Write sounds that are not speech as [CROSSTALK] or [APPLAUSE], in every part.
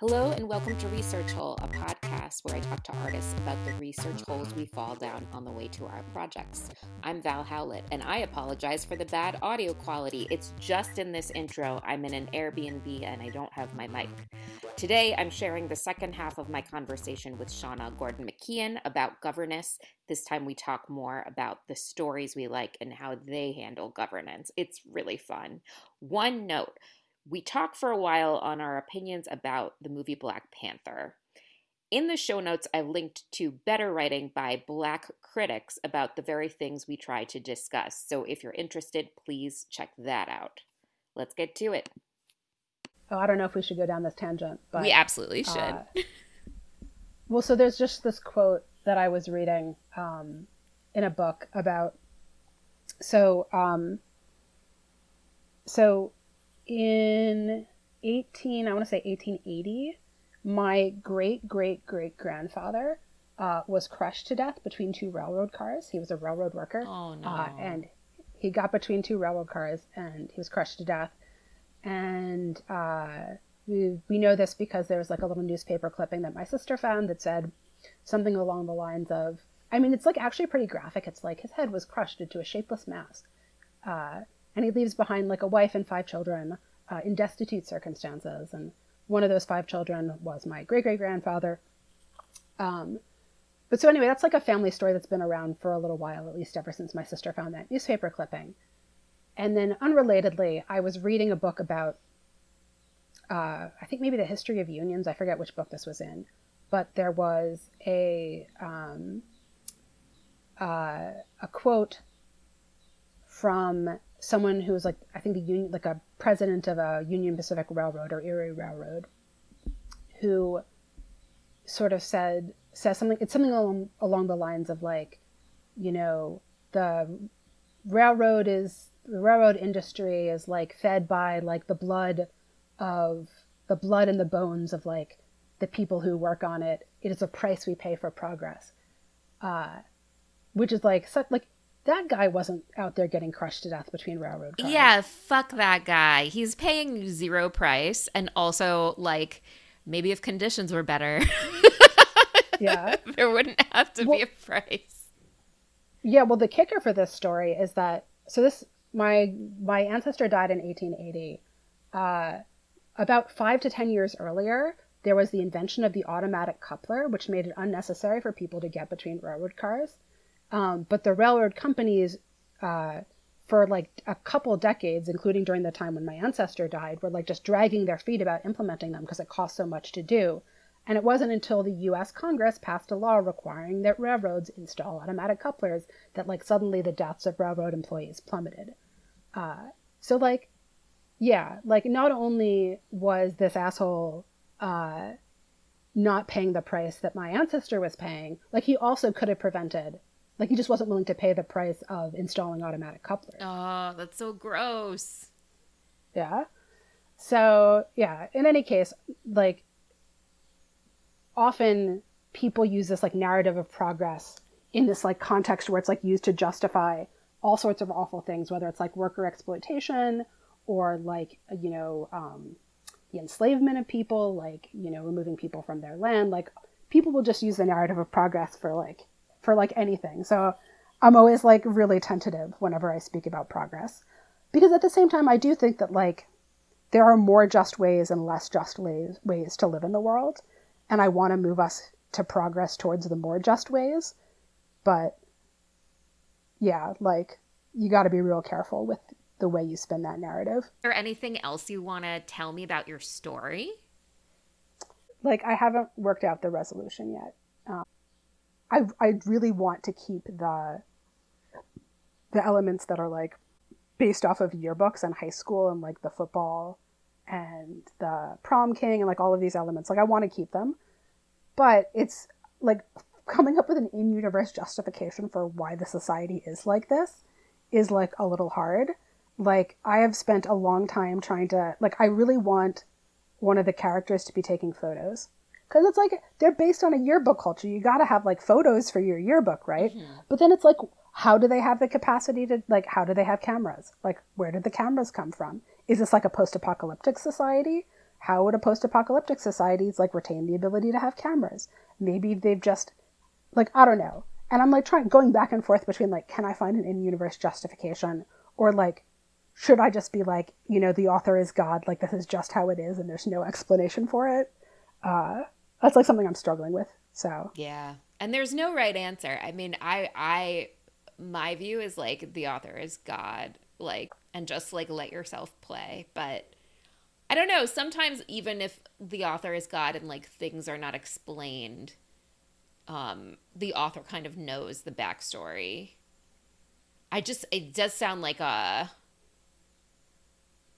Hello, and welcome to Research Hole, a podcast where I talk to artists about the research holes we fall down on the way to our projects. I'm Val Howlett, and I apologize for the bad audio quality. It's just in this intro. I'm in an Airbnb and I don't have my mic. Today, I'm sharing the second half of my conversation with Shauna Gordon McKeon about governance. This time, we talk more about the stories we like and how they handle governance. It's really fun. One note we talk for a while on our opinions about the movie Black Panther. In the show notes, I've linked to better writing by Black critics about the very things we try to discuss. So if you're interested, please check that out. Let's get to it. Oh, I don't know if we should go down this tangent, but we absolutely should. Uh, [LAUGHS] well, so there's just this quote that I was reading um, in a book about. So, um, so in 18, I want to say 1880, my great great great grandfather uh, was crushed to death between two railroad cars. He was a railroad worker. Oh, no. Uh, and he got between two railroad cars and he was crushed to death. And uh, we, we know this because there was like a little newspaper clipping that my sister found that said something along the lines of, I mean, it's like actually pretty graphic. It's like his head was crushed into a shapeless mass. And he leaves behind like a wife and five children uh, in destitute circumstances. And one of those five children was my great great grandfather. Um, but so anyway, that's like a family story that's been around for a little while, at least ever since my sister found that newspaper clipping. And then, unrelatedly, I was reading a book about, uh, I think maybe the history of unions. I forget which book this was in, but there was a um, uh, a quote from someone who was like I think a union like a president of a Union Pacific Railroad or Erie Railroad, who sort of said says something. It's something along along the lines of like, you know, the railroad is the railroad industry is like fed by like the blood of the blood and the bones of like the people who work on it. It is a price we pay for progress, uh, which is like such like that guy wasn't out there getting crushed to death between railroad cars. Yeah, fuck that guy. He's paying zero price and also like maybe if conditions were better. [LAUGHS] yeah. there wouldn't have to well, be a price. Yeah, well the kicker for this story is that so this my my ancestor died in 1880. Uh, about 5 to 10 years earlier, there was the invention of the automatic coupler which made it unnecessary for people to get between railroad cars. Um, but the railroad companies, uh, for like a couple decades, including during the time when my ancestor died, were like just dragging their feet about implementing them because it cost so much to do. And it wasn't until the US Congress passed a law requiring that railroads install automatic couplers that like suddenly the deaths of railroad employees plummeted. Uh, so like, yeah, like not only was this asshole uh, not paying the price that my ancestor was paying, like he also could have prevented like he just wasn't willing to pay the price of installing automatic couplers. Oh, that's so gross. Yeah. So, yeah, in any case, like often people use this like narrative of progress in this like context where it's like used to justify all sorts of awful things, whether it's like worker exploitation or like, you know, um, the enslavement of people, like, you know, removing people from their land. Like, people will just use the narrative of progress for like for like anything. So I'm always like really tentative whenever I speak about progress. Because at the same time, I do think that like there are more just ways and less just ways, ways to live in the world. And I want to move us to progress towards the more just ways. But yeah, like you got to be real careful with the way you spin that narrative. Is there anything else you want to tell me about your story? Like, I haven't worked out the resolution yet. Um, I I really want to keep the the elements that are like based off of yearbooks and high school and like the football and the prom king and like all of these elements. Like I want to keep them, but it's like coming up with an in-universe justification for why the society is like this is like a little hard. Like I have spent a long time trying to like I really want one of the characters to be taking photos because it's like they're based on a yearbook culture. You got to have like photos for your yearbook, right? Mm-hmm. But then it's like, how do they have the capacity to like? How do they have cameras? Like, where did the cameras come from? Is this like a post-apocalyptic society? how would a post-apocalyptic society like retain the ability to have cameras? Maybe they've just like I don't know. And I'm like trying going back and forth between like can I find an in-universe justification or like should I just be like, you know, the author is God, like this is just how it is and there's no explanation for it? Uh that's like something I'm struggling with. So Yeah. And there's no right answer. I mean, I I my view is like the author is God, like and just like let yourself play. But I don't know, sometimes even if the author is God and like things are not explained, um, the author kind of knows the backstory. I just it does sound like a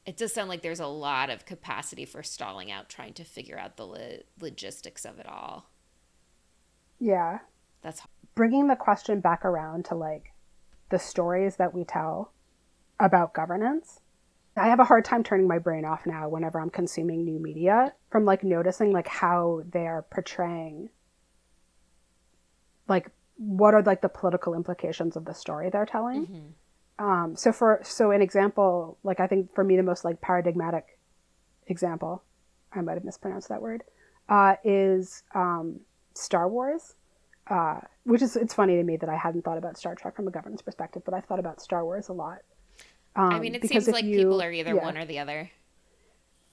it does sound like there's a lot of capacity for stalling out trying to figure out the lo- logistics of it all. Yeah. That's bringing the question back around to like the stories that we tell about governance. I have a hard time turning my brain off now whenever I'm consuming new media from like noticing like how they are portraying like what are like the political implications of the story they're telling. Mm-hmm. Um, so for so an example, like I think for me the most like paradigmatic example, I might have mispronounced that word, uh, is um, Star Wars. Uh, which is it's funny to me that I hadn't thought about Star Trek from a governance perspective, but I've thought about Star Wars a lot. Um, I mean, it seems like you, people are either yeah. one or the other.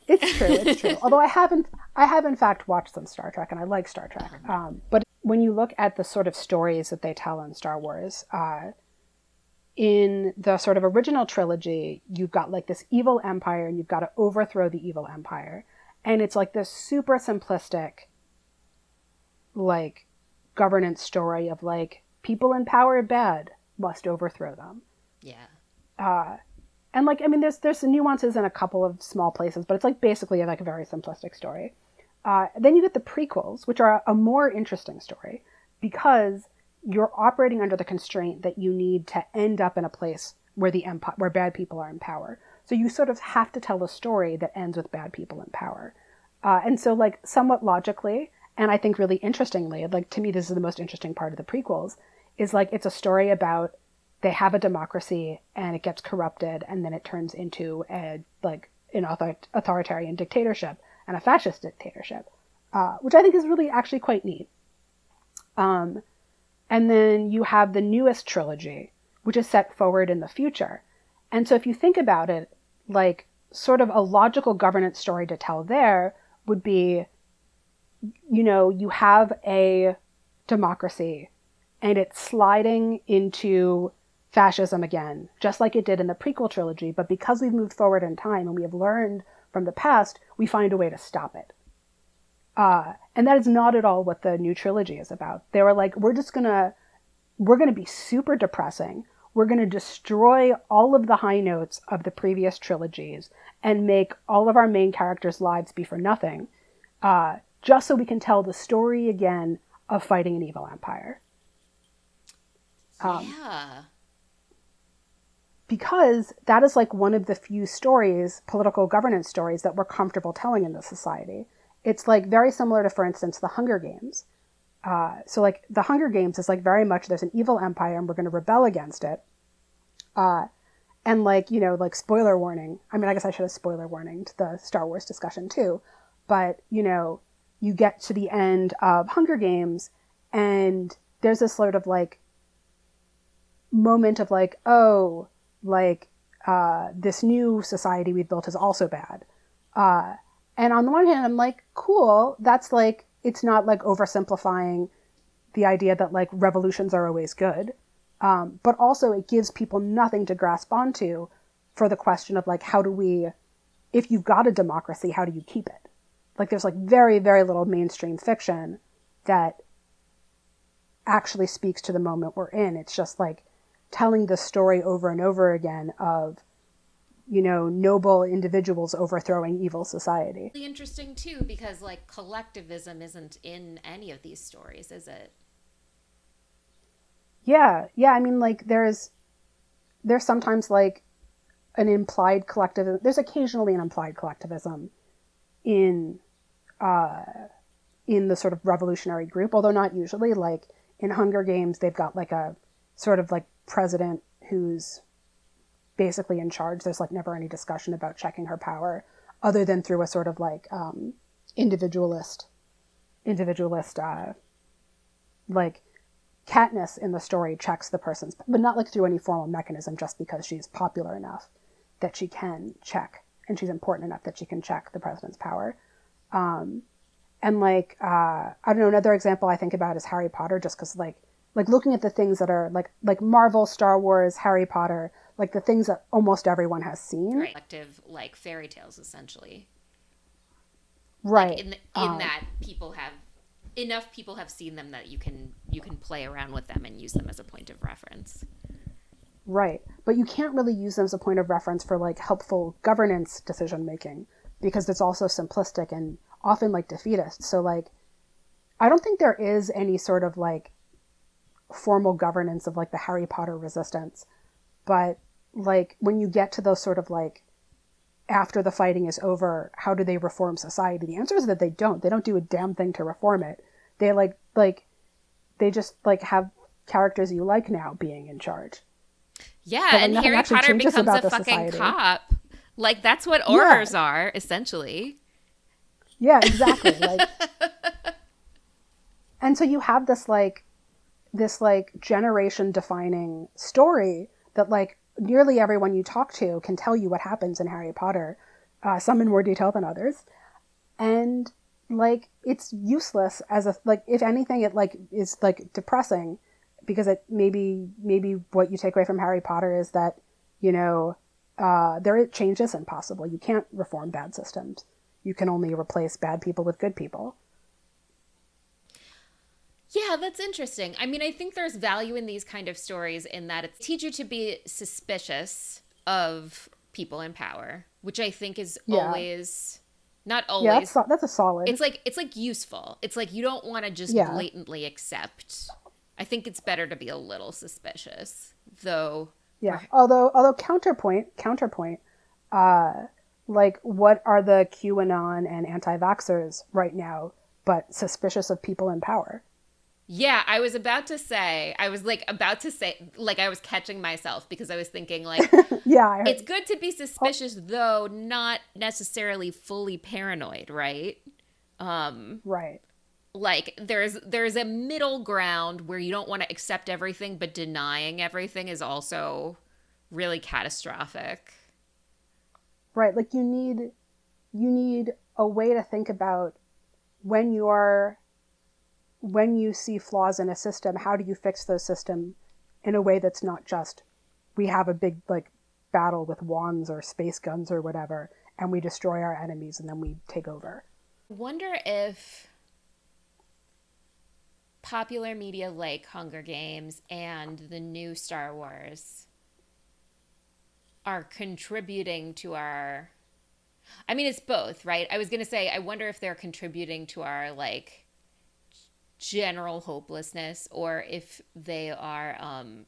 It's true. It's true. [LAUGHS] Although I haven't, I have in fact watched some Star Trek, and I like Star Trek. Uh-huh. Um, but when you look at the sort of stories that they tell in Star Wars, uh, in the sort of original trilogy, you've got like this evil empire, and you've got to overthrow the evil empire, and it's like this super simplistic, like governance story of like people in power bad must overthrow them. Yeah. Uh, and like I mean, there's there's nuances in a couple of small places, but it's like basically like a very simplistic story. Uh, then you get the prequels, which are a more interesting story because you're operating under the constraint that you need to end up in a place where the empire, where bad people are in power. So you sort of have to tell a story that ends with bad people in power. Uh, and so, like, somewhat logically, and I think really interestingly, like to me, this is the most interesting part of the prequels, is like it's a story about they have a democracy and it gets corrupted and then it turns into a like an author- authoritarian dictatorship and a fascist dictatorship, uh, which I think is really actually quite neat. Um, and then you have the newest trilogy, which is set forward in the future. And so if you think about it, like sort of a logical governance story to tell there would be you know, you have a democracy and it's sliding into fascism again, just like it did in the prequel trilogy. But because we've moved forward in time and we have learned from the past, we find a way to stop it. Uh, and that is not at all what the new trilogy is about. They were like, we're just gonna, we're gonna be super depressing. We're gonna destroy all of the high notes of the previous trilogies and make all of our main characters' lives be for nothing. Uh, just so we can tell the story again of fighting an evil empire. Um, yeah. Because that is like one of the few stories, political governance stories, that we're comfortable telling in this society. It's like very similar to, for instance, the Hunger Games. Uh, so, like, the Hunger Games is like very much there's an evil empire and we're going to rebel against it. Uh, and, like, you know, like, spoiler warning. I mean, I guess I should have spoiler warning to the Star Wars discussion too. But, you know, you get to the end of Hunger Games and there's this sort of like moment of like, oh, like uh, this new society we've built is also bad. Uh, and on the one hand, I'm like, cool. That's like, it's not like oversimplifying the idea that like revolutions are always good. Um, but also, it gives people nothing to grasp onto for the question of like, how do we, if you've got a democracy, how do you keep it? Like there's like very, very little mainstream fiction that actually speaks to the moment we're in. It's just like telling the story over and over again of, you know, noble individuals overthrowing evil society. Really interesting too, because like collectivism isn't in any of these stories, is it? Yeah, yeah. I mean, like there's there's sometimes like an implied collectivism. There's occasionally an implied collectivism in uh, in the sort of revolutionary group, although not usually. Like in Hunger Games, they've got like a sort of like president who's basically in charge. There's like never any discussion about checking her power. other than through a sort of like um, individualist, individualist, uh, like Katniss in the story checks the person's, but not like through any formal mechanism, just because she's popular enough that she can check, and she's important enough that she can check the president's power. Um, and like uh, I don't know, another example I think about is Harry Potter, just because like like looking at the things that are like like Marvel, Star Wars, Harry Potter, like the things that almost everyone has seen. Right. Collective like fairy tales, essentially. Right. Like in the, in um, that people have enough people have seen them that you can you can play around with them and use them as a point of reference. Right. But you can't really use them as a point of reference for like helpful governance decision making because it's also simplistic and often like defeatist. So like I don't think there is any sort of like formal governance of like the Harry Potter resistance. But like when you get to those sort of like after the fighting is over, how do they reform society? The answer is that they don't. They don't do a damn thing to reform it. They like like they just like have characters you like now being in charge. Yeah, and Harry Potter becomes a fucking society. cop. Like that's what Aurors yeah. are essentially. Yeah, exactly. like [LAUGHS] And so you have this like this like generation defining story that like nearly everyone you talk to can tell you what happens in Harry Potter, uh, some in more detail than others, and like it's useless as a like if anything it like is like depressing because it maybe maybe what you take away from Harry Potter is that you know uh, there changes impossible. You can't reform bad systems. You can only replace bad people with good people. Yeah, that's interesting. I mean, I think there's value in these kind of stories in that it teach you to be suspicious of people in power, which I think is yeah. always not always. Yeah, that's, that's, a solid. It's like it's like useful. It's like you don't want to just yeah. blatantly accept. I think it's better to be a little suspicious, though. Yeah. Although although counterpoint counterpoint, uh, like what are the QAnon and anti-vaxxers right now, but suspicious of people in power? Yeah, I was about to say, I was like about to say, like I was catching myself because I was thinking, like, [LAUGHS] yeah, it's good to be suspicious, oh. though not necessarily fully paranoid, right? Um, right. Like there's there's a middle ground where you don't want to accept everything, but denying everything is also really catastrophic. Right. Like you need you need a way to think about when you are when you see flaws in a system, how do you fix those systems in a way that's not just we have a big like battle with wands or space guns or whatever and we destroy our enemies and then we take over. Wonder if popular media like Hunger Games and the new Star Wars are contributing to our I mean it's both, right? I was going to say I wonder if they're contributing to our like general hopelessness or if they are um,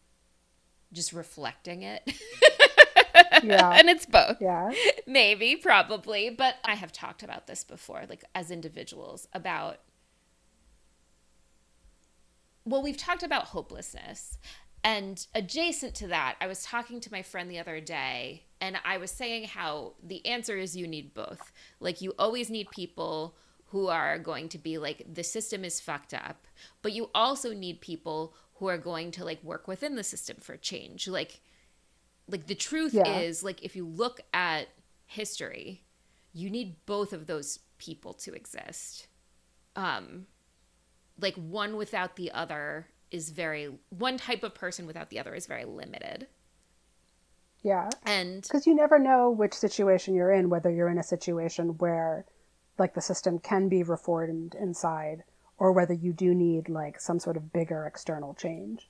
just reflecting it. [LAUGHS] yeah. And it's both. Yeah. Maybe, probably. But I have talked about this before, like as individuals, about. Well, we've talked about hopelessness. And adjacent to that, I was talking to my friend the other day, and I was saying how the answer is you need both. Like, you always need people who are going to be like the system is fucked up but you also need people who are going to like work within the system for change. Like like the truth yeah. is like if you look at history you need both of those people to exist. Um like one without the other is very one type of person without the other is very limited. Yeah. And because you never know which situation you're in whether you're in a situation where like the system can be reformed inside or whether you do need like some sort of bigger external change.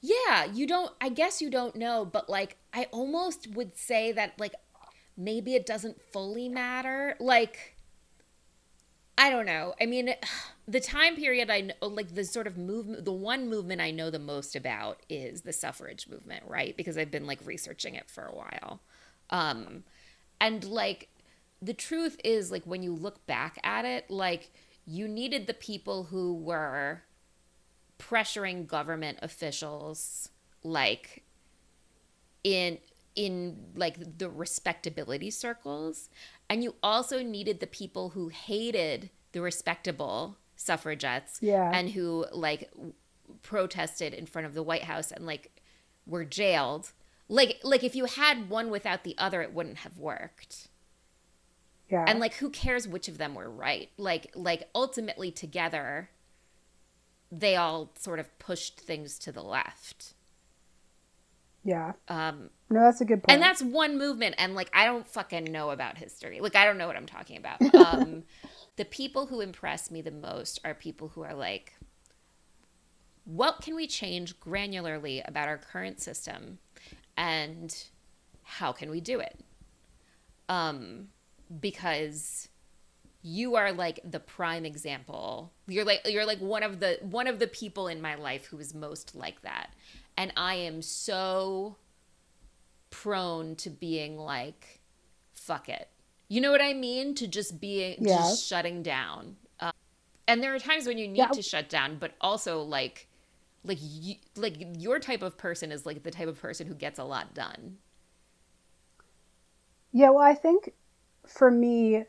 Yeah, you don't I guess you don't know, but like I almost would say that like maybe it doesn't fully matter. Like I don't know. I mean, [SIGHS] the time period I know, like the sort of movement, the one movement I know the most about is the suffrage movement, right? Because I've been like researching it for a while. Um, and like the truth is like when you look back at it like you needed the people who were pressuring government officials like in in like the respectability circles and you also needed the people who hated the respectable suffragettes yeah. and who like protested in front of the White House and like were jailed. Like like if you had one without the other it wouldn't have worked. Yeah. And like who cares which of them were right? Like like ultimately together they all sort of pushed things to the left. Yeah. Um no, that's a good point. And that's one movement and like I don't fucking know about history. Like I don't know what I'm talking about. [LAUGHS] Um the people who impress me the most are people who are like what can we change granularly about our current system and how can we do it? Um because you are like the prime example. You're like you're like one of the one of the people in my life who is most like that. And I am so prone to being like fuck it. You know what I mean? To just being Yeah. just shutting down. Um, and there are times when you need Yeah. to shut down, but also like like you, like your type of person is like the type of person who gets a lot done. Yeah, well, I think for me,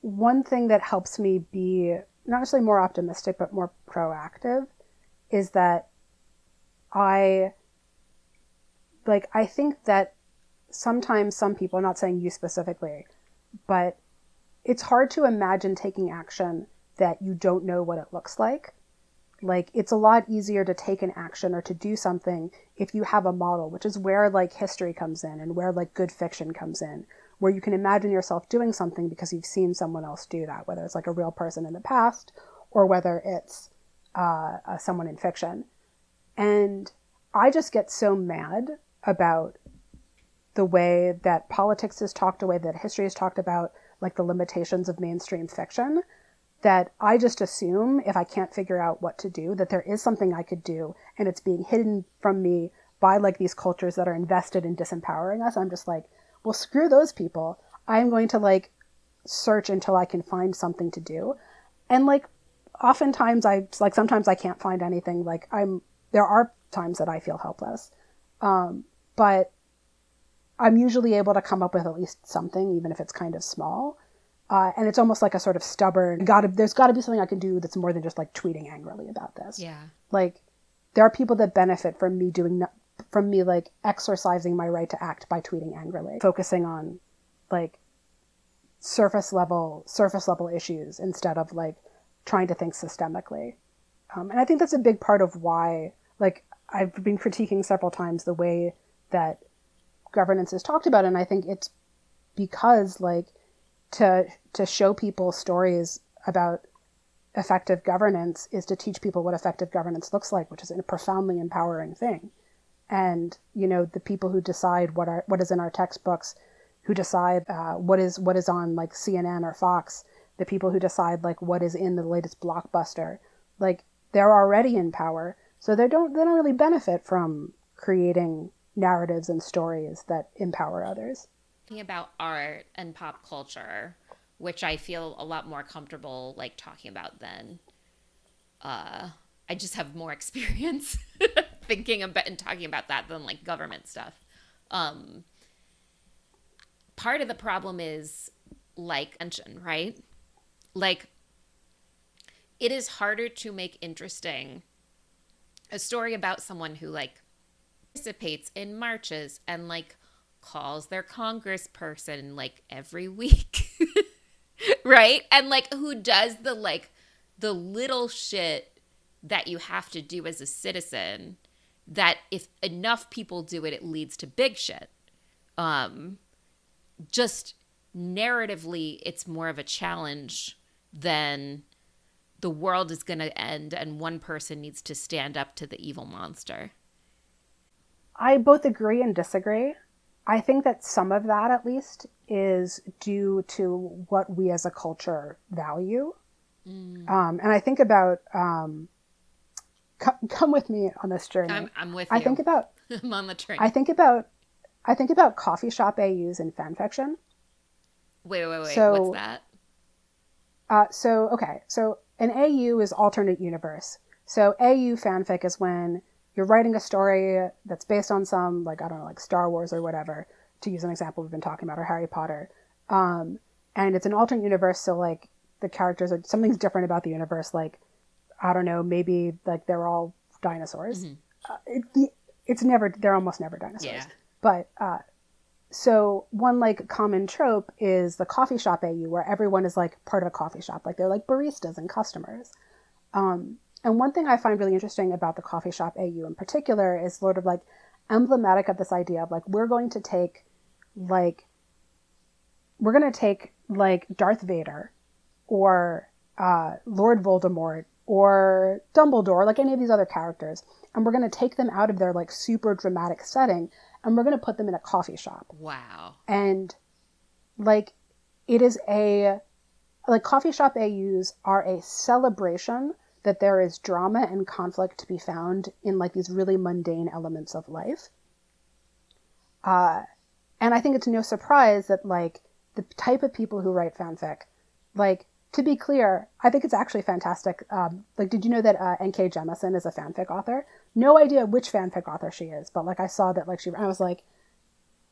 one thing that helps me be not necessarily more optimistic, but more proactive is that I like, I think that sometimes some people, I'm not saying you specifically, but it's hard to imagine taking action that you don't know what it looks like. Like, it's a lot easier to take an action or to do something if you have a model, which is where like history comes in and where like good fiction comes in, where you can imagine yourself doing something because you've seen someone else do that, whether it's like a real person in the past or whether it's uh, uh, someone in fiction. And I just get so mad about the way that politics is talked, the way that history is talked about, like the limitations of mainstream fiction, that I just assume if I can't figure out what to do, that there is something I could do and it's being hidden from me by like these cultures that are invested in disempowering us. I'm just like, well, screw those people. I'm going to like search until I can find something to do. And like, oftentimes I, like, sometimes I can't find anything. Like, I'm, there are times that I feel helpless. Um, but I'm usually able to come up with at least something, even if it's kind of small. Uh, and it's almost like a sort of stubborn. Got there's got to be something I can do that's more than just like tweeting angrily about this. Yeah. Like there are people that benefit from me doing no, from me like exercising my right to act by tweeting angrily, focusing on like surface level surface level issues instead of like trying to think systemically. Um, and I think that's a big part of why like I've been critiquing several times the way that governance is talked about, and I think it's because like to to show people stories about effective governance is to teach people what effective governance looks like, which is a profoundly empowering thing. And you know, the people who decide what are what is in our textbooks, who decide uh, what is what is on like CNN or Fox, the people who decide like what is in the latest blockbuster, like they're already in power, so they don't they don't really benefit from creating narratives and stories that empower others. About art and pop culture, which I feel a lot more comfortable like talking about than uh I just have more [LAUGHS] experience thinking about and talking about that than like government stuff. Um part of the problem is like mention, right? Like it is harder to make interesting a story about someone who like participates in marches and like calls their congressperson like every week [LAUGHS] right and like who does the like the little shit that you have to do as a citizen that if enough people do it it leads to big shit um just narratively it's more of a challenge than the world is going to end and one person needs to stand up to the evil monster I both agree and disagree. I think that some of that, at least, is due to what we as a culture value. Mm. Um, and I think about, um, come, come with me on this journey. I'm, I'm with I you think about, [LAUGHS] i'm on the train I think about, I think about coffee shop AUs in fan fiction. wait wait wait So- what's that Uh, so, okay. So an AU is alternate universe. So AU fanfic is when you're writing a story that's based on some like I don't know like Star Wars or whatever to use an example we've been talking about or Harry Potter, um, and it's an alternate universe. So like the characters are something's different about the universe. Like I don't know, maybe like they're all dinosaurs. Mm-hmm. Uh, it, it's never they're almost never dinosaurs. Yeah. But uh, so one like common trope is the coffee shop AU where everyone is like part of a coffee shop, like they're like baristas and customers. Um, and one thing I find really interesting about the coffee shop AU in particular is sort of like emblematic of this idea of like we're going to take like we're going to take like Darth Vader or uh, Lord Voldemort or Dumbledore, like any of these other characters, and we're going to take them out of their like super dramatic setting and we're going to put them in a coffee shop. Wow. And like it is a like coffee shop AUs are a celebration that there is drama and conflict to be found in like these really mundane elements of life. Uh, and I think it's no surprise that like the type of people who write fanfic, like to be clear, I think it's actually fantastic. Um, like, did you know that uh, N.K. Jemisin is a fanfic author? No idea which fanfic author she is, but like I saw that like she, I was like,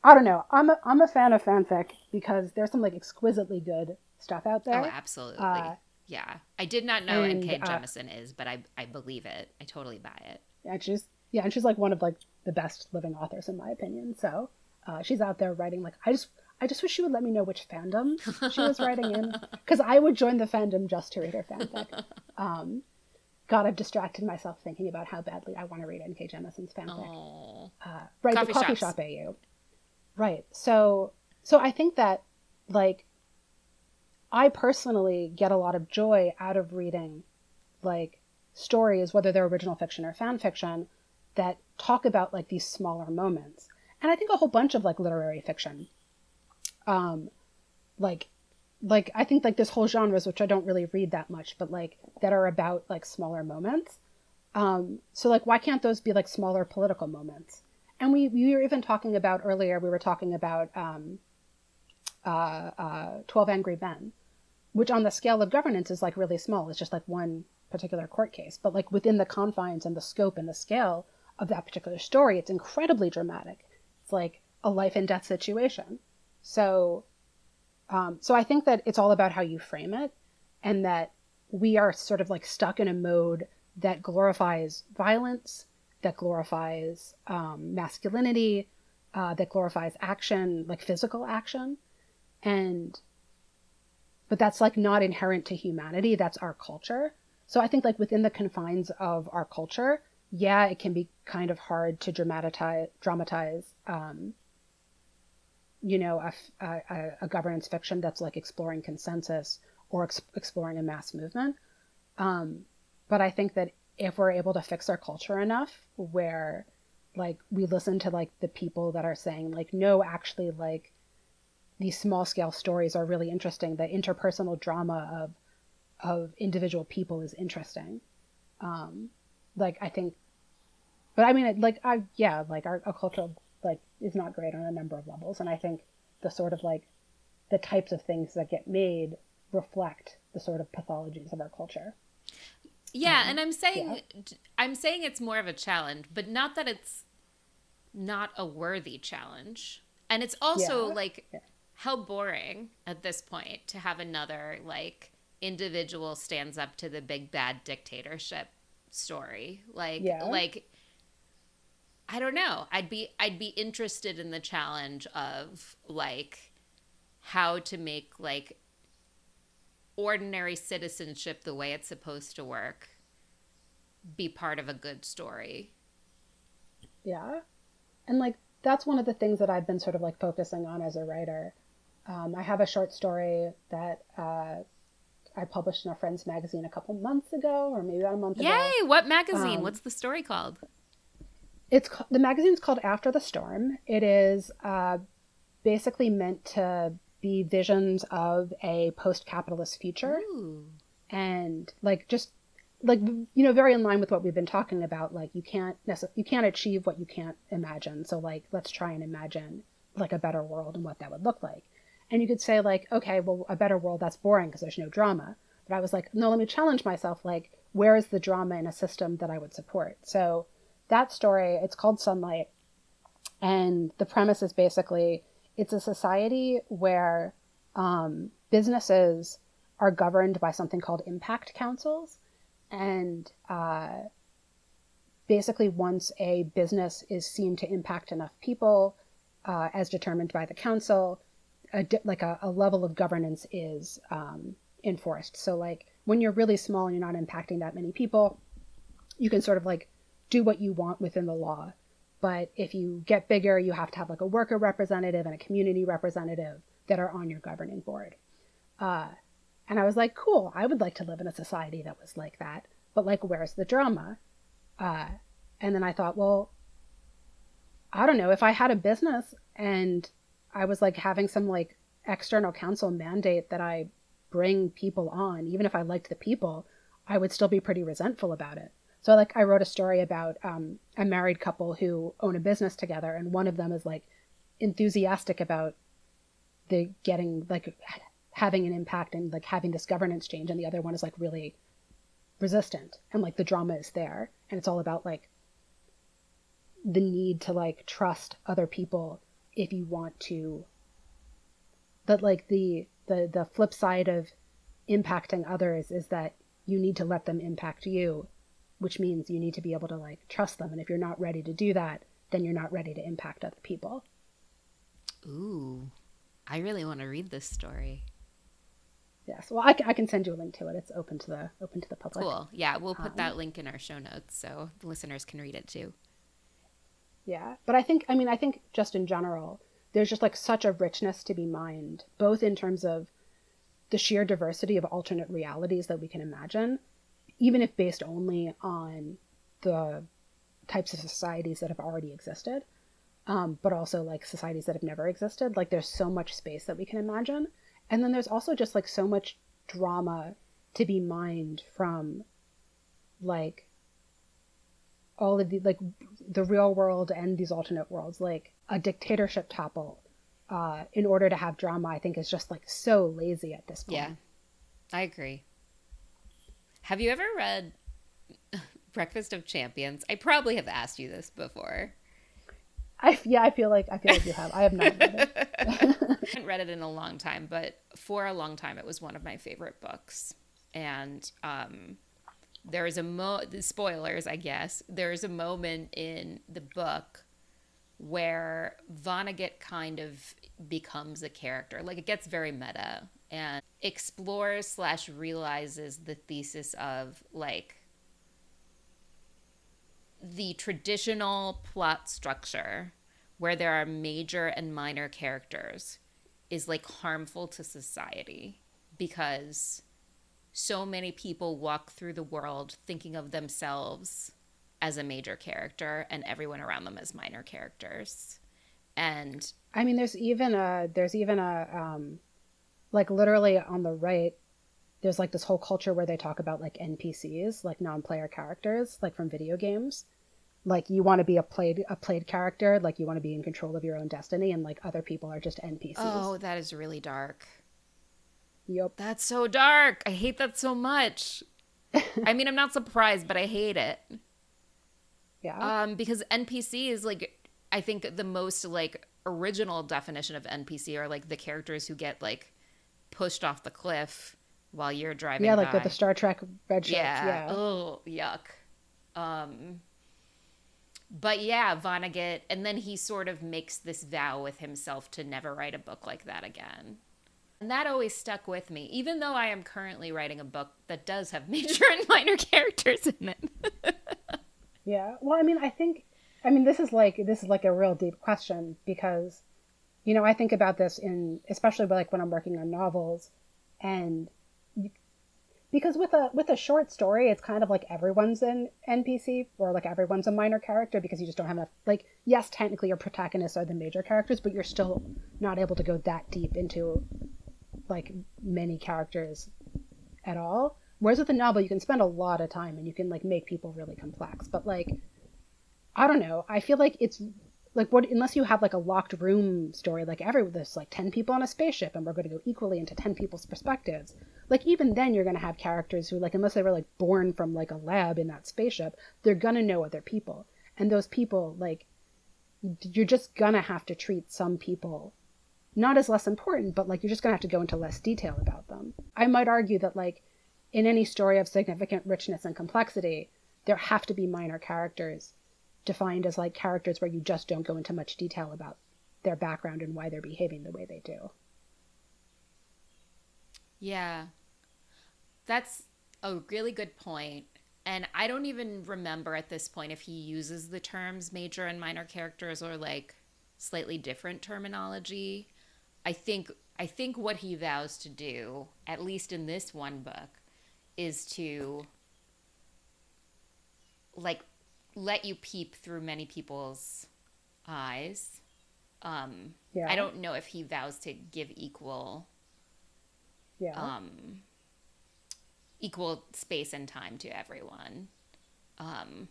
I don't know. I'm a, I'm a fan of fanfic because there's some like exquisitely good stuff out there. Oh, absolutely. Uh, yeah, I did not know and, N.K. Uh, Jemisin uh, is, but I I believe it. I totally buy it. And she's yeah, and she's like one of like the best living authors in my opinion. So uh, she's out there writing like I just I just wish she would let me know which fandom she was writing in [LAUGHS] because I would join the fandom just to read her fanfic. Um, God, I've distracted myself thinking about how badly I want to read N.K. Jemisin's fanfic. Uh, right, coffee the coffee shops. shop AU. Right. So, so I think that like I personally get a lot of joy out of reading like stories, whether they're original fiction or fan fiction, that talk about like these smaller moments. And I think a whole bunch of like literary fiction, um, like, like I think like this whole genres, which I don't really read that much, but like that are about like smaller moments. Um, so like, why can't those be like smaller political moments? And we we were even talking about earlier. We were talking about um, uh, uh, 12 Angry Men, which on the scale of governance is like really small. It's just like one particular court case. But like within the confines and the scope and the scale of that particular story, it's incredibly dramatic. It's like a life and death situation. So, um, so I think that it's all about how you frame it, and that we are sort of like stuck in a mode that glorifies violence, that glorifies um, masculinity, uh, that glorifies action, like physical action, and but that's like not inherent to humanity. That's our culture. So i think like within the confines of our culture yeah it can be kind of hard to dramatize dramatize um, you know a, a, a, governance fiction that's like exploring consensus or ex- exploring a mass movement um, but i think that if we're able to fix our culture enough where like we listen to like the people that are saying like no actually like these small scale stories are really interesting. The interpersonal drama of of individual people is interesting. Um, like I think, but I mean, like I yeah, like our, our culture like is not great on a number of levels, and I think the sort of like the types of things that get made reflect the sort of pathologies of our culture. Yeah, um, and I'm saying yeah. I'm saying it's more of a challenge, but not that it's not a worthy challenge. And it's also yeah. like yeah how boring at this point to have another like individual stands up to the big bad dictatorship story. Like yeah. like I don't know. I'd be I'd be interested in the challenge of like how to make like ordinary citizenship the way it's supposed to work be part of a good story. Yeah. And like that's one of the things that I've been sort of like focusing on as a writer um, I have a short story that uh, I published in a friend's magazine a couple months ago, or maybe about a month Yay! ago. Yay! What magazine? Um, What's the story called? It's the magazine's called After the Storm. It is uh, basically meant to be visions of a post-capitalist future, Ooh. and like just like you know very in line with what we've been talking about. Like you can't necess- you can't achieve what you can't imagine. So like let's try and imagine like a better world and what that would look like. And you could say, like, okay, well, a better world, that's boring because there's no drama. But I was like, no, let me challenge myself. Like, where is the drama in a system that I would support? So that story, it's called Sunlight. And the premise is basically it's a society where um, businesses are governed by something called impact councils. And uh, basically, once a business is seen to impact enough people, uh, as determined by the council, a, like a, a, level of governance is um, enforced. So, like when you're really small and you're not impacting that many people, you can sort of like do what you want within the law. But if you get bigger, you have to have like a worker representative and a community representative that are on your governing board. Uh, and I was like, cool, I would like to live in a society that was like that. But like, where's the drama? Uh, and then I thought, well, I don't know, if I had a business and I was like having some like external counsel mandate that I bring people on, even if I liked the people, I would still be pretty resentful about it. So like I wrote a story about um, a married couple who own a business together, and one of them is like enthusiastic about the getting like having an impact and like having this governance change, and the other one is like really resistant, and like the drama is there, and it's all about like the need to like trust other people if you want to. But like the the the flip side of impacting others is that you need to let them impact you which means you need to be able to like trust them. And if you're not ready to do that then you're not ready to impact other people. Ooh. I really want to read this story. Yes. Well I, I can send you a link to it. It's open to the open to the public. Cool. Yeah we'll put um, that link in our show notes so the listeners can read it too. Yeah. But i think i mean i think just in general there's just like such a richness to be mined both in terms of the sheer diversity of alternate realities that we can imagine even if based only on the types of societies that have already existed, um, but also like societies that have never existed. Like there's so much space that we can imagine. And then there's also just like so much drama to be mined from like all of the like the real world and these alternate worlds like a dictatorship topple uh, in order to have drama i think is just like so lazy at this point yeah i agree have you ever read [LAUGHS] Breakfast of Champions? I probably have asked you this before. I yeah, I feel like I feel like you have. I have not read it. [LAUGHS] I haven't read it in a long time, but for a long time, it was one of my favorite books. And um, there is a mo spoilers, I guess. There is a moment in the book where Vonnegut kind of becomes a character. Like it gets very meta, and explores slash realizes the thesis of like the traditional plot structure where there are major and minor characters is like harmful to society because so many people walk through the world thinking of themselves as a major character and everyone around them as minor characters. And i mean there's even a there's even a um like literally on the right there's like this whole culture where they talk about like npcs like non-player characters like from video games. Like you want to be a played a played character like you want to be in control of your own destiny and like other people are just npcs oh that is really dark. Yep that's so dark! I hate that so much. I mean i'm not surprised but i hate it. Yeah. Um because npc is like i think the most like original definition of npc are like the characters who get like pushed off the cliff while you're driving. Yeah, like by. with the Star Trek red. Yeah. yeah. Oh, yuck. Um, but yeah, Vonnegut, and then he sort of makes this vow with himself to never write a book like that again. And that always stuck with me, even though I am currently writing a book that does have [LAUGHS] major and minor characters in it. [LAUGHS] yeah. Well, I mean, I think, I mean, this is like, this is like a real deep question because you know, I think about this in especially like when I'm working on novels, and because with a with a short story, it's kind of like everyone's an NPC or like everyone's a minor character because you just don't have enough. Like, yes, technically your protagonists are the major characters, but you're still not able to go that deep into like many characters at all. Whereas with a novel, you can spend a lot of time and you can like make people really complex. But like, I don't know. I feel like it's like what unless you have like a locked room story like every there's like 10 people on a spaceship and we're going to go equally into 10 people's perspectives like even then you're going to have characters who like unless they were like born from like a lab in that spaceship they're going to know other people And those people, like, you're just gonna have to treat some people not as less important, but like you're just gonna have to go into less detail about them. I might argue that, like, in any story of significant richness and complexity, there have to be minor characters defined as like characters where you just don't go into much detail about their background and why they're behaving the way they do. Yeah. That's a really good point. And I don't even remember at this point if he uses the terms major and minor characters or like slightly different terminology. I think I think what he vows to do, at least in this one book, is to like let you peep through many people's eyes. Um, yeah. I don't know if he vows to give equal, yeah, um, equal space and time to everyone. Um,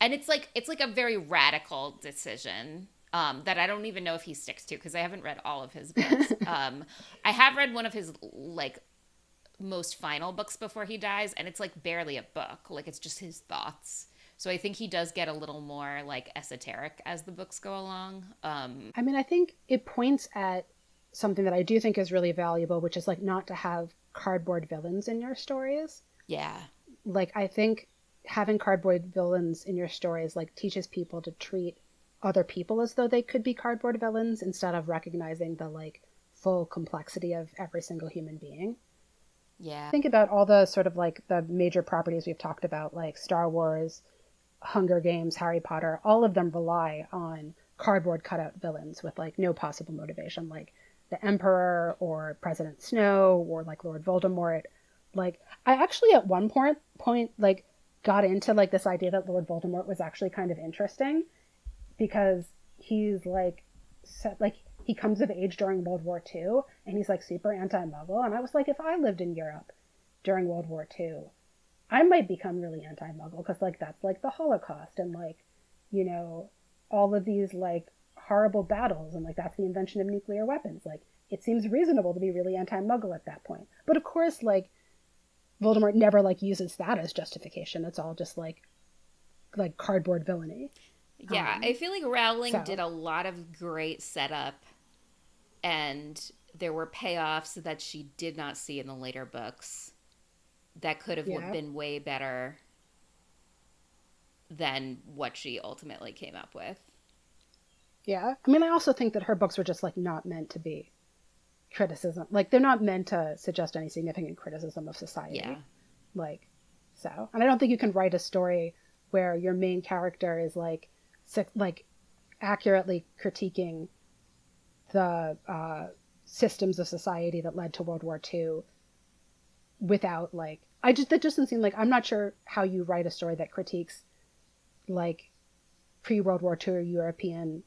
and it's like it's like a very radical decision um, that I don't even know if he sticks to because I haven't read all of his books. [LAUGHS] um, I have read one of his like most final books before he dies, and it's like barely a book. Like it's just his thoughts. So I think he does get a little more like esoteric as the books go along. Um, I mean, I think it points at something that I do think is really valuable, which is like not to have cardboard villains in your stories. Yeah. Like I think having cardboard villains in your stories like teaches people to treat other people as though they could be cardboard villains instead of recognizing the like full complexity of every single human being. Yeah. Think about all the sort of like the major properties we've talked about, like Star Wars, Hunger Games, Harry Potter, all of them rely on cardboard cutout villains with like no possible motivation, like the Emperor or President Snow or like Lord Voldemort. Like I actually at one point point like got into like this idea that Lord Voldemort was actually kind of interesting because he's like set like he comes of age during World War II and he's like super anti-muggle and I was like if I lived in Europe during World War II I might become really anti-muggle because like that's like the Holocaust and like you know all of these like horrible battles and like that's the invention of nuclear weapons. Like it seems reasonable to be really anti-muggle at that point. But of course like Voldemort never like uses that as justification. It's all just like like cardboard villainy. Yeah um, I feel like Rowling so. did a lot of great setup and there were payoffs that she did not see in the later books that could have yeah. been way better than what she ultimately came up with. Yeah. I mean, I also think that her books were just like not meant to be criticism. Like they're not meant to suggest any significant criticism of society. Yeah. Like so. And I don't think you can write a story where your main character is like like accurately critiquing the uh, systems of society that led to World War II without like I just that doesn't seem like I'm not sure how you write a story that critiques like pre World War II European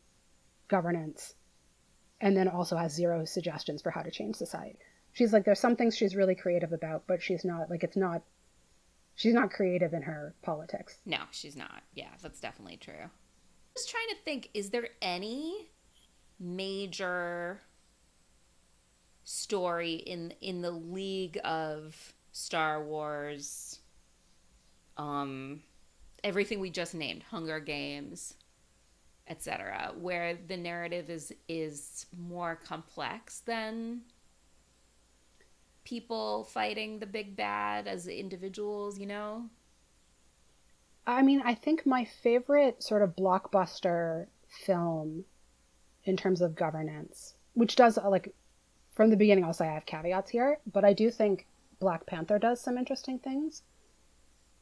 governance and then also has zero suggestions for how to change society. She's like there's some things she's really creative about, but she's not like it's not she's not creative in her politics. No, she's not. Yeah, that's definitely true. Just trying to think is there any major story in in the league of Star Wars, um, everything we just named, Hunger Games, etc., where the narrative is is more complex than people fighting the big bad as individuals, you know? I mean, I think my favorite sort of blockbuster film in terms of governance, which does like from the beginning, I'll say I have caveats here, but I do think Black Panther does some interesting things.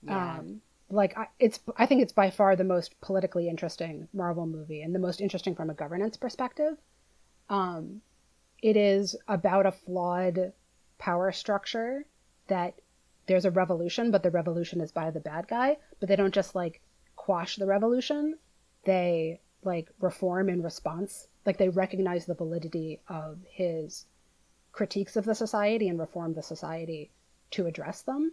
Yeah. Um, like I, it's, I think it's by far the most politically interesting Marvel movie and the most interesting from a governance perspective. Um, it is about a flawed power structure that there's a revolution, but the revolution is by the bad guy. But they don't just like quash the revolution; they like reform in response. Like they recognize the validity of his critiques of the society and reform the society to address them.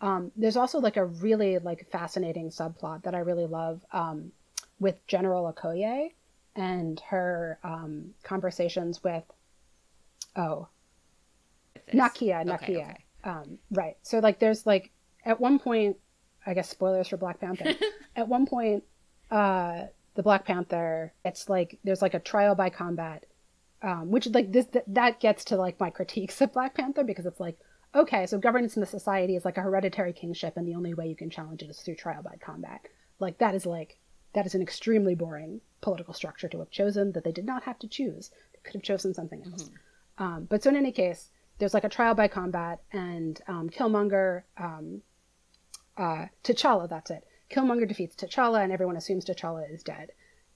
Um, there's also like a really like fascinating subplot that I really love um, with General Okoye and her um, conversations with oh Nakia Nakia okay, okay. Um, right. So like there's like at one point I guess spoilers for Black Panther. [LAUGHS] at one point uh, the Black Panther, it's like there's like a trial by combat, um, which like this th- that gets to like my critiques of Black Panther because it's like okay, so governance in the society is like a hereditary kingship, and the only way you can challenge it is through trial by combat. Like that is like that is an extremely boring political structure to have chosen that they did not have to choose. They could have chosen something else. Mm-hmm. Um, but so in any case, there's like a trial by combat, and um, Killmonger, um, uh, T'Challa, that's it. Killmonger defeats T'Challa, and everyone assumes T'Challa is dead.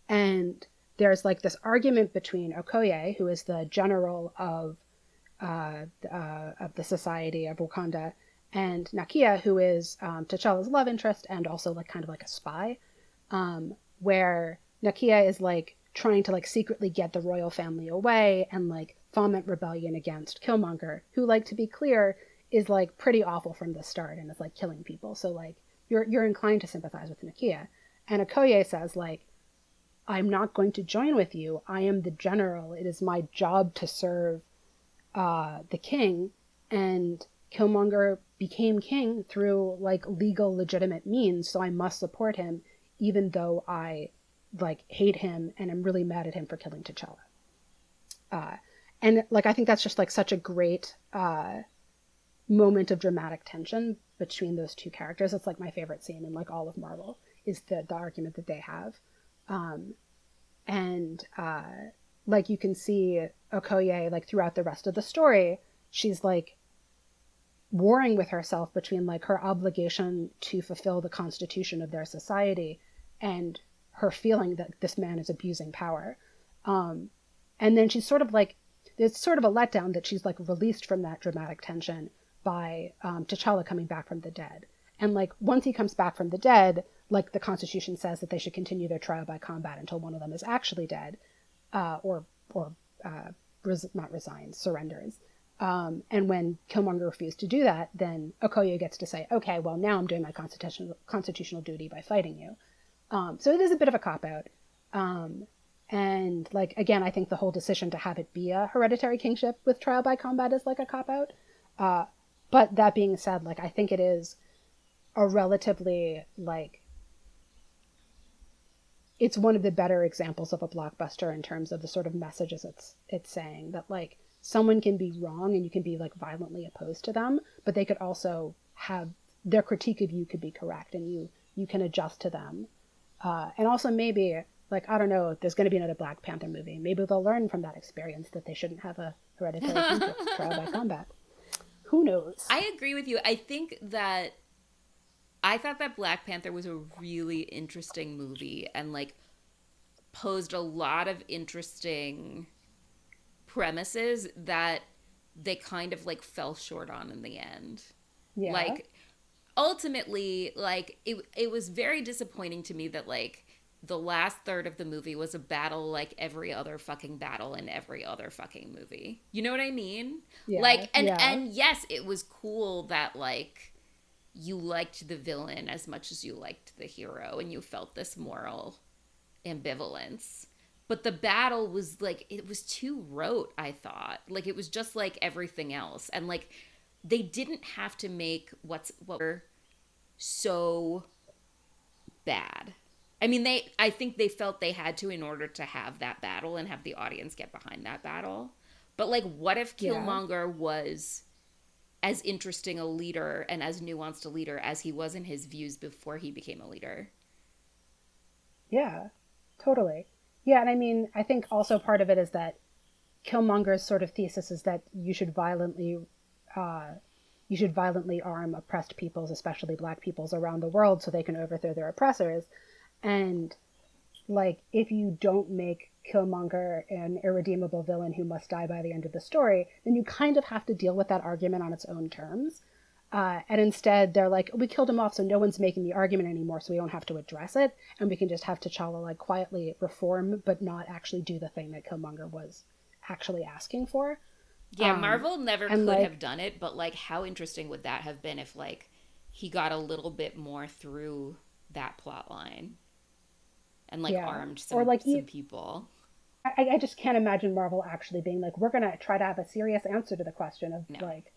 And there's like this argument between Okoye, who is the general of uh, uh, of the Society of Wakanda, and Nakia, who is um, T'Challa's love interest and also like kind of like a spy, um, where Nakia is like trying to like secretly get the royal family away and like foment rebellion against Killmonger, who like to be clear is like pretty awful from the start and is like killing people. So like you're you're inclined to sympathize with Nakia. And Okoye says like I'm not going to join with you. I am the general. It is my job to serve uh, the king. And Killmonger became king through like legal, legitimate means. So I must support him, even though I like hate him and I'm really mad at him for killing T'Challa. Uh, and like I think that's just like such a great uh, moment of dramatic tension between those two characters. It's like my favorite scene in like all of Marvel is the the argument that they have, um, and uh, like you can see Okoye like throughout the rest of the story, she's like warring with herself between like her obligation to fulfill the constitution of their society and her feeling that this man is abusing power. Um, and then she's sort of like there's sort of a letdown that she's like released from that dramatic tension by um, T'Challa coming back from the dead. And like once he comes back from the dead, like the Constitution says that they should continue their trial by combat until one of them is actually dead, uh, or or uh, res- not resigns, surrenders. Um, and when Killmonger refused to do that, then Okoye gets to say, "Okay, well now I'm doing my constitutional constitutional duty by fighting you." Um, so it is a bit of a cop out. Um, and like again, I think the whole decision to have it be a hereditary kingship with trial by combat is like a cop out. Uh, but that being said, like I think it is a relatively like it's one of the better examples of a blockbuster in terms of the sort of messages it's it's saying that like someone can be wrong and you can be like violently opposed to them, but they could also have their critique of you could be correct and you you can adjust to them. Uh, and also maybe like I don't know, there's going to be another Black Panther movie. Maybe they'll learn from that experience that they shouldn't have a hereditary [LAUGHS] trial by combat who knows? I agree with you. I think that I thought that Black Panther was a really interesting movie and like posed a lot of interesting premises that they kind of like fell short on in the end. Yeah. Like ultimately like it it was very disappointing to me that like the last third of the movie was a battle like every other fucking battle in every other fucking movie. You know what I mean? Yeah, like and yeah. and yes, it was cool that like you liked the villain as much as you liked the hero and you felt this moral ambivalence. But the battle was like it was too rote, I thought. Like it was just like everything else. And like they didn't have to make what's what were so bad I mean, they. I think they felt they had to in order to have that battle and have the audience get behind that battle. But like, what if Killmonger yeah. was as interesting a leader and as nuanced a leader as he was in his views before he became a leader? Yeah, totally. Yeah, and I mean, I think also part of it is that Killmonger's sort of thesis is that you should violently, uh, you should violently arm oppressed peoples, especially Black peoples around the world, so they can overthrow their oppressors. And like if you don't make Killmonger an irredeemable villain who must die by the end of the story, then you kind of have to deal with that argument on its own terms. Uh, and instead, they're like, we killed him off, so no one's making the argument anymore, so we don't have to address it, and we can just have T'Challa like quietly reform, but not actually do the thing that Killmonger was actually asking for. Yeah, um, Marvel never could like, have done it, but like, how interesting would that have been if like he got a little bit more through that plot line? and like yeah. armed some, or like some people. I, I just can't imagine Marvel actually being like, we're gonna try to have a serious answer to the question of no. like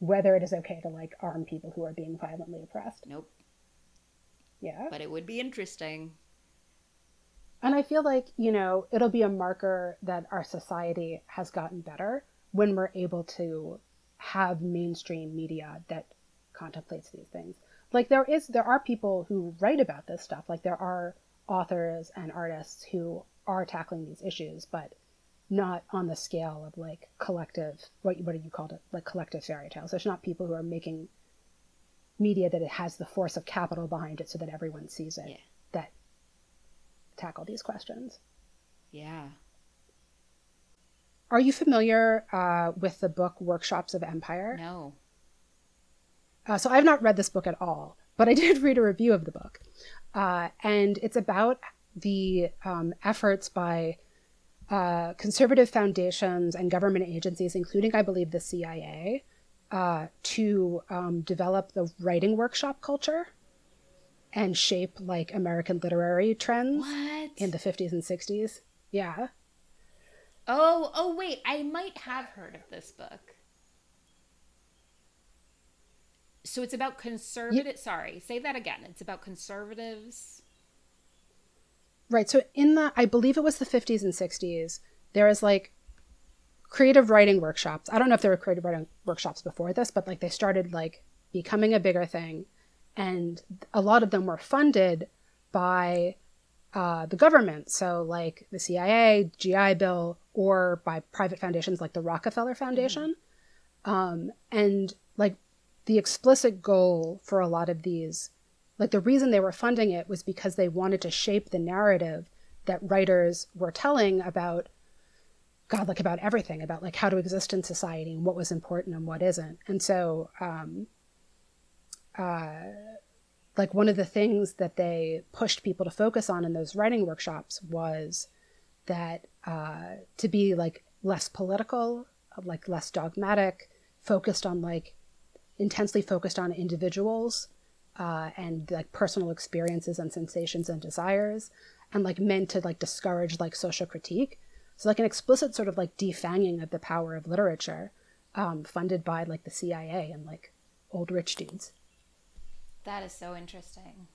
whether it is okay to like arm people who are being violently oppressed. Nope. Yeah. But it would be interesting. And I feel like, you know, it'll be a marker that our society has gotten better when we're able to have mainstream media that contemplates these things. Like there is there are people who write about this stuff. Like there are authors and artists who are tackling these issues, but not on the scale of like collective what what do you call it? Like collective fairy tales. There's not people who are making media that it has the force of capital behind it so that everyone sees it. Yeah. That tackle these questions. Yeah. Are you familiar uh, with the book Workshops of Empire? No. Uh, so I've not read this book at all, but I did [LAUGHS] read a review of the book. Uh, and it's about the um, efforts by uh, conservative foundations and government agencies, including, I believe, the CIA, uh, to um, develop the writing workshop culture and shape like American literary trends What? in the 50s and 60s. Yeah. Oh, oh wait, I might have heard of this book. So it's about conservative. Sorry, say that again. It's about conservatives. Right. So in the, I believe it was the 50s and 60s, there is like creative writing workshops. I don't know if there were creative writing workshops before this, but like they started like becoming a bigger thing. And a lot of them were funded by uh, the government. So like the CIA, GI Bill, or by private foundations like the Rockefeller Foundation. Um, and like the explicit goal for a lot of these like the reason they were funding it was because they wanted to shape the narrative that writers were telling about god like about everything about like how to exist in society and what was important and what isn't. And so um uh like one of the things that they pushed people to focus on in those writing workshops was that uh to be like less political like less dogmatic focused on like intensely focused on individuals uh, and like personal experiences and sensations and desires and like meant to like discourage like social critique so like an explicit sort of like defanging of the power of literature um, funded by like the cia and like old rich dudes That is so interesting.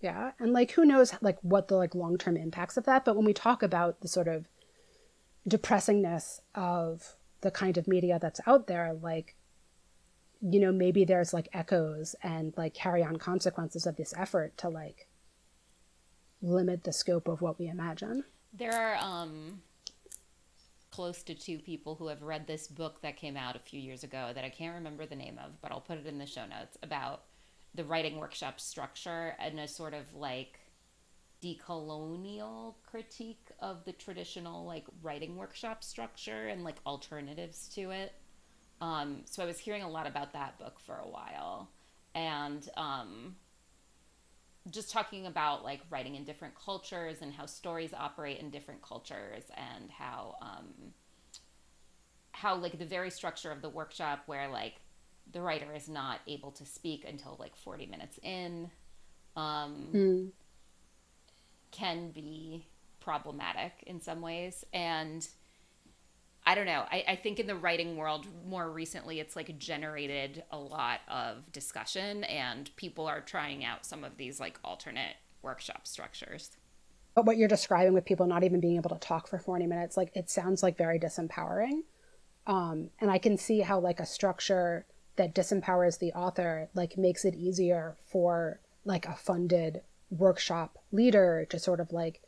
yeah and like who knows like what the like long-term impacts of that but when we talk about the sort of depressingness of the kind of media that's out there like you know maybe there's like echoes and like carry on consequences of this effort to like limit the scope of what we imagine There are um close to two people who have read this book that came out a few years ago that I can't remember the name of, but I'll put it in the show notes about the writing workshop structure and a sort of like decolonial critique of the traditional like writing workshop structure and like alternatives to it. Um, so I was hearing a lot about that book for a while, and um, just talking about like writing in different cultures and how stories operate in different cultures and how um, how like the very structure of the workshop where like the writer is not able to speak until like 40 minutes in um, mm. can be problematic in some ways and i don't know. I, I think in the writing world more recently it's like generated a lot of discussion and people are trying out some of these like alternate workshop structures. But what you're describing with people not even being able to talk for 40 minutes like it sounds like very disempowering. Um, and i can see how like a structure that disempowers the author like makes it easier for like a funded workshop leader to sort of like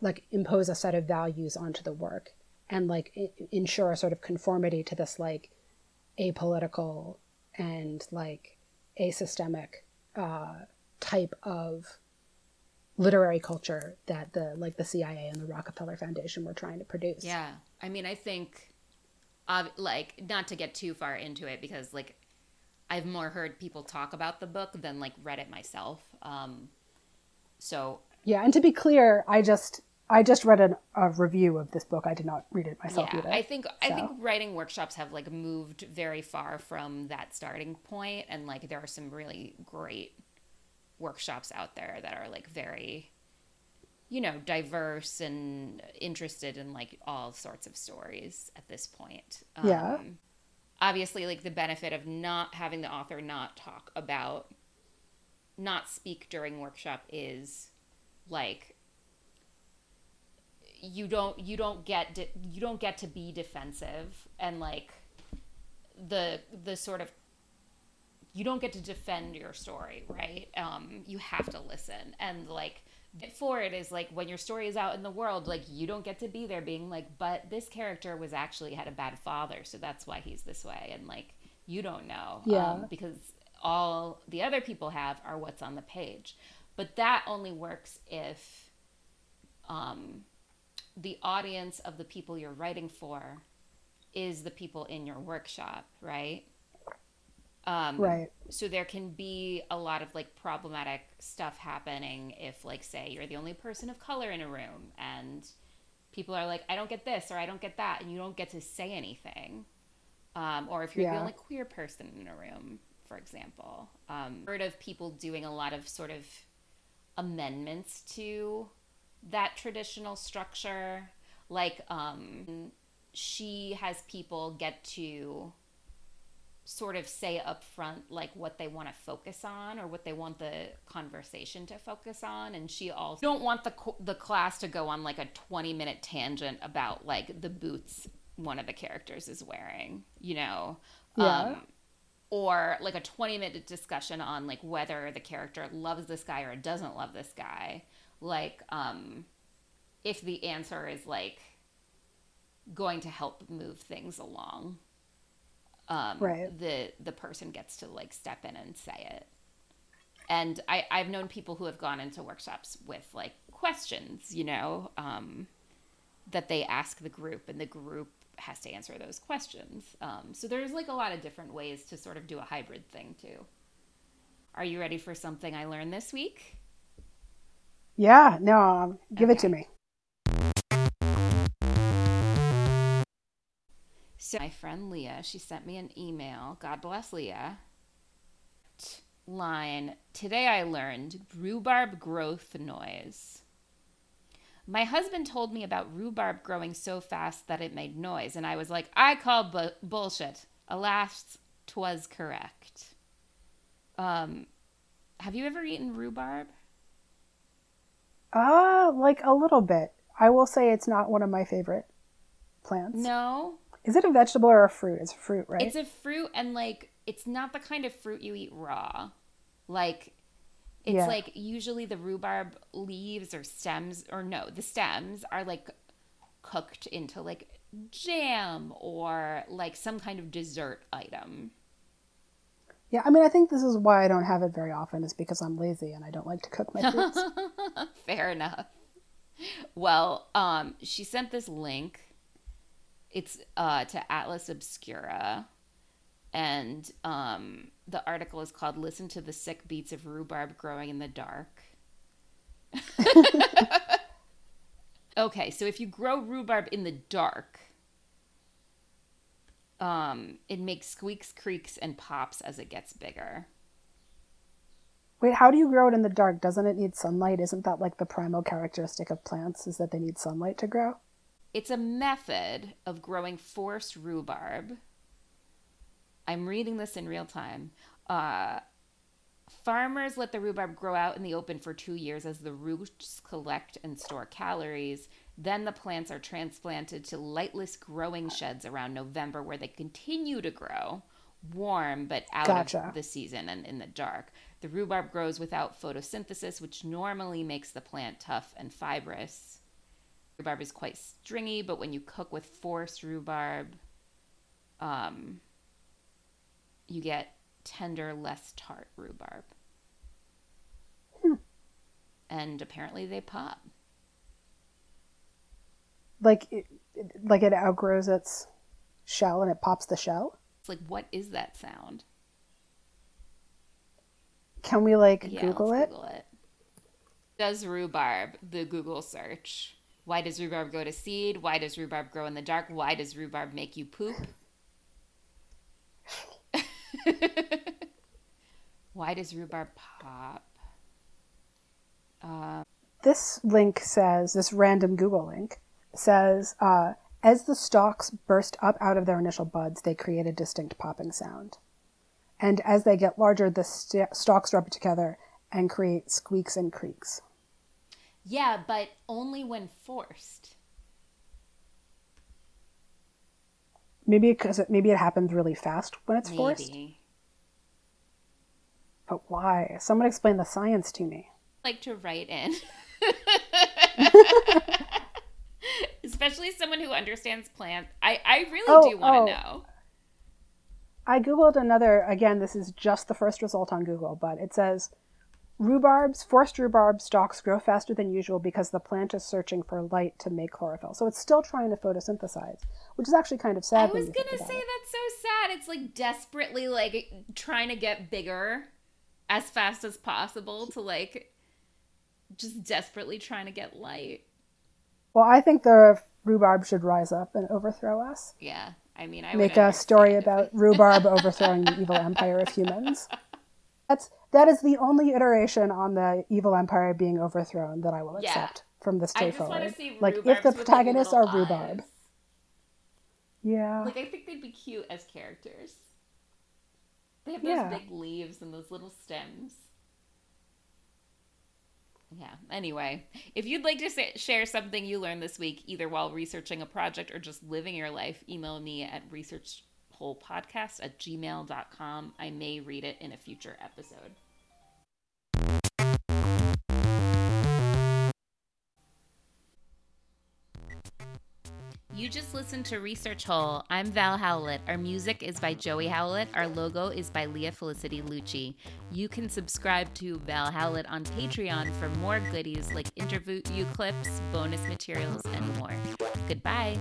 like impose a set of values onto the work and like ensure a sort of conformity to this like apolitical and like asystemic uh, type of literary culture that the like the CIA and the Rockefeller Foundation were trying to produce. Yeah. I mean, I think, like, not to get too far into it because, like, I've more heard people talk about the book than, like, read it myself. Um, so, Yeah, and to be clear, I just I just read an, a review of this book. I did not read it myself yeah, either. I think I think writing workshops have like moved very far from that starting point, and like there are some really great workshops out there that are like very, you know, diverse and interested in like all sorts of stories at this point. Yeah. Um, obviously, like the benefit of not having the author not talk about, not speak during workshop is like you don't you don't get de- you don't get to be defensive and like the the sort of you don't get to defend your story right? Um you have to listen. And like for it is like when your story is out in the world like you don't get to be there being like but this character was actually had a bad father so that's why he's this way. And like you don't know yeah. um, because all the other people have are what's on the page but that only works if um the audience of the people you're writing for is the people in your workshop, right? Um, right. So there can be a lot of like problematic stuff happening if, like, say you're the only person of color in a room and people are like, I don't get this or I don't get that, and you don't get to say anything. Um, or if you're yeah. the only queer person in a room, for example. Um, heard of people doing a lot of sort of amendments to that traditional structure. Like, um, she has people get to sort of say up front like what they want to focus on or what they want the conversation to focus on and she also don't want the the class to go on like a 20 minute tangent about like the boots one of the characters is wearing you know yeah. Um, or like a 20 minute discussion on like whether the character loves this guy or doesn't love this guy like um if the answer is like going to help move things along um right. the the person gets to like step in and say it and i i've known people who have gone into workshops with like questions you know um that they ask the group and the group has to answer those questions um so there's like a lot of different ways to sort of do a hybrid thing too are you ready for something i learned this week yeah, no, um, give okay. it to me. So my friend Leah, she sent me an email. God bless Leah. Line Today I learned rhubarb growth noise. My husband told me about rhubarb growing so fast that it made noise, and I was like, I call bu- bullshit. Alas, twas correct. Um, have you ever eaten rhubarb? Uh, like a little bit. I will say it's not one of my favorite plants. No. Is it a vegetable or a fruit? It's a fruit, right? It's a fruit and like it's not the kind of fruit you eat raw. Like it's yeah. like usually the rhubarb leaves or stems or no, the stems are like cooked into like jam or like some kind of dessert item. Yeah, I mean, I think this is why I don't have it very often, is because I'm lazy and I don't like to cook my [LAUGHS] foods. Fair enough. Well, um, she sent this link. It's uh, to Atlas Obscura, and um, the article is called "Listen to the Sick Beats of Rhubarb Growing in the Dark." [LAUGHS] okay, so if you grow rhubarb in the dark, um, it makes squeaks, creaks, and pops as it gets bigger. Wait, how do you grow it in the dark? Doesn't it need sunlight? Isn't that like the primal characteristic of plants is that they need sunlight to grow? It's a method of growing forced rhubarb. I'm reading this in real time. Uh, farmers let the rhubarb grow out in the open for two years as the roots collect and store calories. Then the plants are transplanted to lightless growing sheds around November where they continue to grow warm but out gotcha. of the season and in the dark. The rhubarb grows without photosynthesis, which normally makes the plant tough and fibrous. Rhubarb is quite stringy, but when you cook with forced rhubarb, um, you get tender, less tart rhubarb. Hmm. And apparently they pop like it, like it outgrows its shell and it pops the shell. It's like what is that sound? Can we like yeah, Google it? Google it. Does rhubarb the Google search? Why does rhubarb go to seed? Why does rhubarb grow in the dark? Why does rhubarb make you poop? [LAUGHS] Why does rhubarb pop? Uh, this link says this random Google link says, uh, as the stalks burst up out of their initial buds, they create a distinct popping sound. And as they get larger, the st- stalks rub together and create squeaks and creaks. Yeah, but only when forced. Maybe because it, maybe it happens really fast when it's Maybe. forced. But why? Someone explain the science to me. Like to write in. [LAUGHS] Especially someone who understands plants. I, I really Oh, do want to oh. know. I googled another. Again, this is just the first result on Google, but it says rhubarbs, forced rhubarb stalks grow faster than usual because the plant is searching for light to make chlorophyll. So it's still trying to photosynthesize, which is actually kind of sad. I was gonna say it. that's so sad. It's like desperately like trying to get bigger as fast as possible to like just desperately trying to get light. Well, I think the rhubarb should rise up and overthrow us. Yeah. I mean I Make a story about rhubarb [LAUGHS] overthrowing the evil empire of humans. That's that is the only iteration on the evil empire being overthrown that I will Yeah. accept from this I day forward. to see Like if the like, protagonists are rhubarb, eyes. yeah, Like I think they'd be cute as characters. They have those Yeah. big leaves and those little stems. Yeah. Anyway, if you'd like to sa- share something you learned this week, either while researching a project or just living your life, email me at researchholepodcast at gmail.com. I may read it in a future episode. You just listened to Research Hole. I'm Val Howlett. Our music is by Joey Howlett. Our logo is by Leah Felicity Lucci. You can subscribe to Val Howlett on Patreon for more goodies like interview clips, bonus materials, and more. Goodbye.